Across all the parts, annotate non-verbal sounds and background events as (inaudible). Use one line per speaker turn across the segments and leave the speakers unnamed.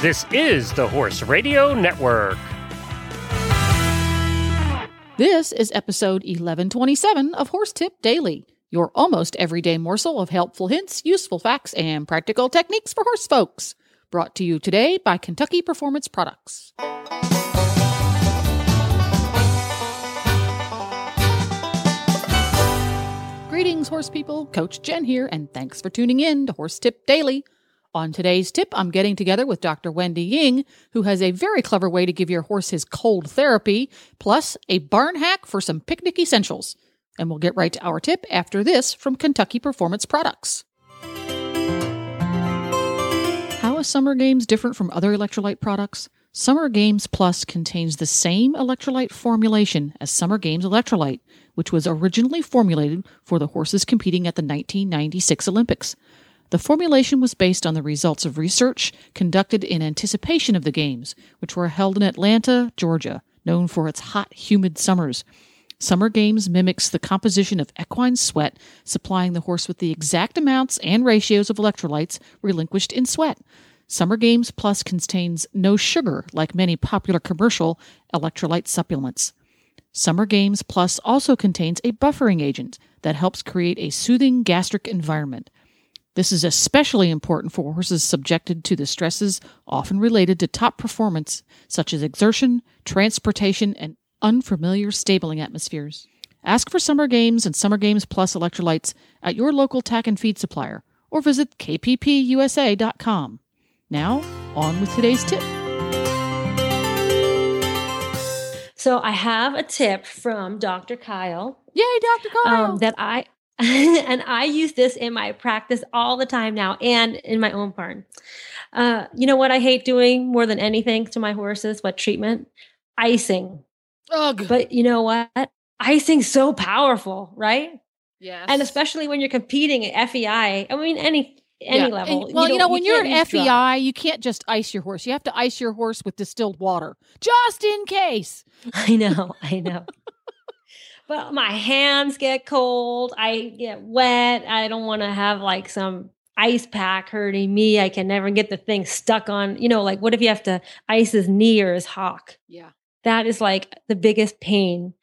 This is the Horse Radio Network.
This is episode 1127 of Horse Tip Daily, your almost everyday morsel of helpful hints, useful facts, and practical techniques for horse folks. Brought to you today by Kentucky Performance Products. Greetings, horse people. Coach Jenn here, and thanks for tuning in to Horse Tip Daily. On today's tip, I'm getting together with Dr. Wendy Ying, who has a very clever way to give your horse his cold therapy, plus a barn hack for some picnic essentials. And we'll get right to our tip after this from Kentucky Performance Products. How is Summer Games different from other electrolyte products? Summer Games Plus contains the same electrolyte formulation as Summer Games Electrolyte, which was originally formulated for the horses competing at the 1996 Olympics. The formulation was based on the results of research conducted in anticipation of the Games, which were held in Atlanta, Georgia, known for its hot, humid summers. Summer Games mimics the composition of equine sweat, supplying the horse with the exact amounts and ratios of electrolytes relinquished in sweat. Summer Games Plus contains no sugar like many popular commercial electrolyte supplements. Summer Games Plus also contains a buffering agent that helps create a soothing gastric environment. This is especially important for horses subjected to the stresses often related to top performance, such as exertion, transportation, and unfamiliar stabling atmospheres. Ask for Summer Games and Summer Games Plus electrolytes at your local tack and feed supplier or visit kppusa.com. Now, on with today's tip.
So I have a tip from Dr. Kyle.
Yay, Dr. Kyle!
Um, that I (laughs) and I use this in my practice all the time now and in my own barn. Uh, you know what I hate doing more than anything to my horses? What treatment? Icing.
Ugh.
But you know what? Icing's so powerful, right?
yes.
And especially when you're competing at FEI. I mean, any any
Yeah.
level.
And- well, you, know, when an
use drugs.
FEI, you can't just ice your horse. You have to ice your horse with distilled water, just in case. (laughs)
I know, I know. But my hands get cold. I get wet. I don't want to have like some ice pack hurting me. I can never get the thing stuck on, you know, like what if you have to ice his knee or his hock?
Yeah.
That is like the biggest pain.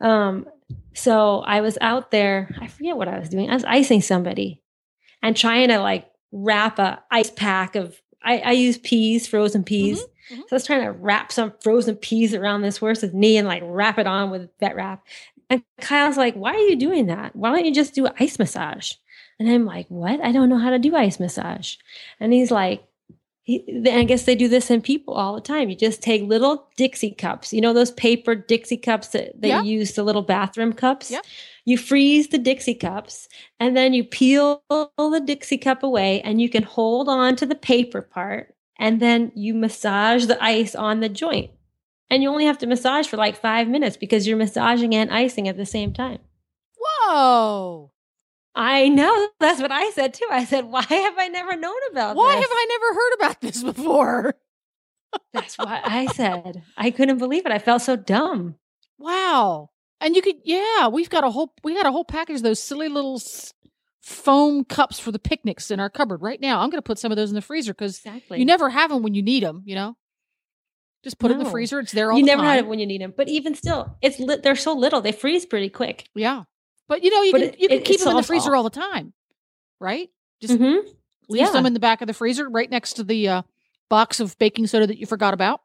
Um, so I was out there, I forget what I was doing. I was icing somebody and trying to like wrap a ice pack of I, I use peas, frozen peas.
Mhm.
So I was trying to wrap some frozen peas around this horse's knee and like wrap it on with vet wrap. And Kyle's like, Why are you doing that? Why don't you just do ice massage? And I'm like, What? I don't know how to do ice massage. And he's like, he, I guess they do this in people all the time. You just take little Dixie cups, you know, those paper Dixie cups that, they
Yeah.
use, the little bathroom cups.
Yeah.
You freeze the Dixie cups and then you peel the Dixie cup away and you can hold on to the paper part and then you massage the ice on the joint. And you only have to massage for like five minutes because you're massaging and icing at the same time.
Whoa.
I know. (laughs) That's what I said too. I said, why have I never known about this?
Why
this?
have I never heard about this (laughs) before?
That's what I said. I couldn't believe it. I felt so dumb.
Wow. And you could, yeah, we've got a whole, we got a whole package of those silly little foam cups for the picnics in our cupboard right now. I'm going to put some of those in the freezer because
Exactly.
you never have them when you need them, you know? Just put it in the freezer. It's there all
you
the
never
time.
had it when you need them. But even still, it's lit. They're so little. They freeze pretty quick.
Yeah. But you know, you
But
can,
it-
you can
it-
keep
it
them in the freezer
all.
all the time, right? Just
Mhm.
leave some
yeah.
in the back of the freezer right next to the uh, box of baking soda that you forgot about.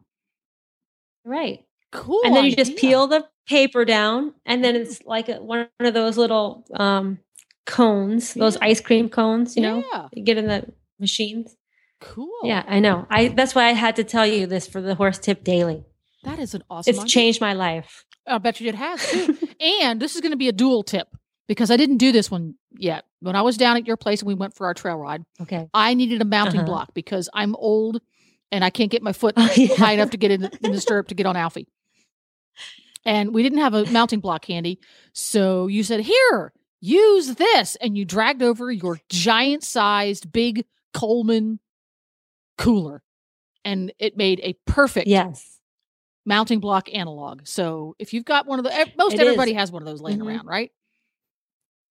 Right.
Cool.
and then you just peel the paper down and then it's (laughs) like a, one of those little um cones those ice cream cones you know
Yeah.
you get in the machines
Cool.
yeah i know i that's why i had to tell you this for the horse tip daily
That is an awesome
it's
idea.
changed my life
I bet you it has too. and this is going to be a dual tip because I didn't do this one yet. When I was down at your place and we went for our trail ride,
okay
I needed a mounting
Uh-huh.
block because I'm old and I can't get my foot (laughs)
Oh, yeah.
high enough to get in the, in the stirrup to get on Alfie. And we didn't have a mounting block handy. So you said, Here, use this. And you dragged over your giant sized big Coleman cooler. And it made a perfect
yes
mounting block analog. So if you've got one of the, most
It
everybody
is.
has one of those laying
Mhm.
around, right?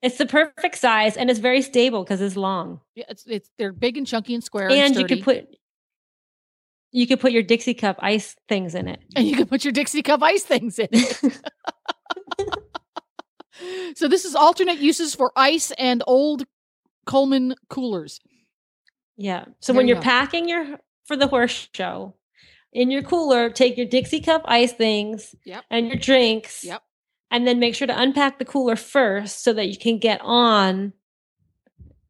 it's the perfect size and it's very stable because it's long
Yeah, it's it's they're big and chunky and square,
and
and,
you can put You could put your Dixie cup ice things in it.
And you can put your Dixie cup ice things in it. (laughs) so this is alternate uses for ice and old Coleman coolers.
Yeah. So
There
when
you
you're
go.
packing your for the horse show, in your cooler, take your Dixie cup ice things
Yep.
and your drinks.
Yep.
And then make sure to unpack the cooler first so that you can get on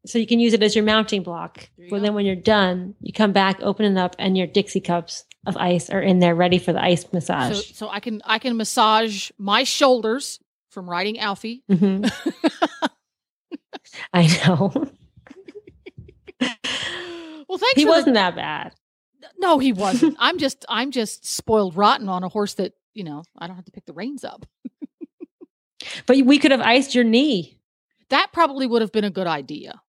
so you can use it as your mounting block. But
go.
then when you're done, you come back, open it up, and your Dixie cups of ice are in there ready for the ice
So,
massage.
so I can I can massage my shoulders from riding Alfie.
Mhm. (laughs) I know. (laughs)
well, thanks.
he wasn't that bad.
no, he wasn't. (laughs) I'm just I'm just spoiled rotten on a horse that you know I don't have to pick the reins up.
But we could have iced your knee.
That probably would have been a good idea.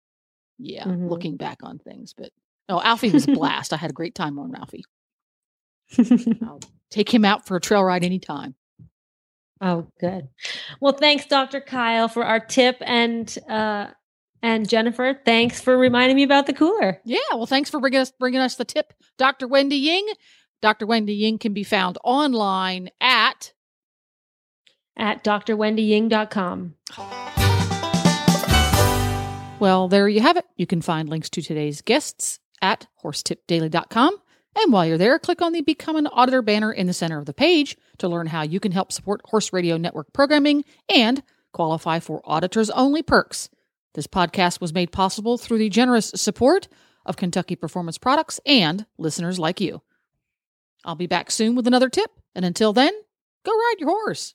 Yeah,
Mhm.
looking back on things, but no, Alfie was a blast. I had a great time on Alfie. I'll take him out for a trail ride anytime.
Oh, good. Well, thanks, Dr. Kyle, for our tip, and uh, and Jennifer, thanks for reminding me about the cooler.
Yeah, well, thanks for bringing us bringing us the tip, Dr. Wendy Ying. Dr. Wendy Ying can be found online at
At drwendyying.com.
Well, there you have it. You can find links to today's guests at horsetipdaily.com. And while you're there, click on the Become an Auditor banner in the center of the page to learn how you can help support Horse Radio Network programming and qualify for auditors only perks. This podcast was made possible through the generous support of Kentucky Performance Products and listeners like you. I'll be back soon with another tip. And until then, go ride your horse.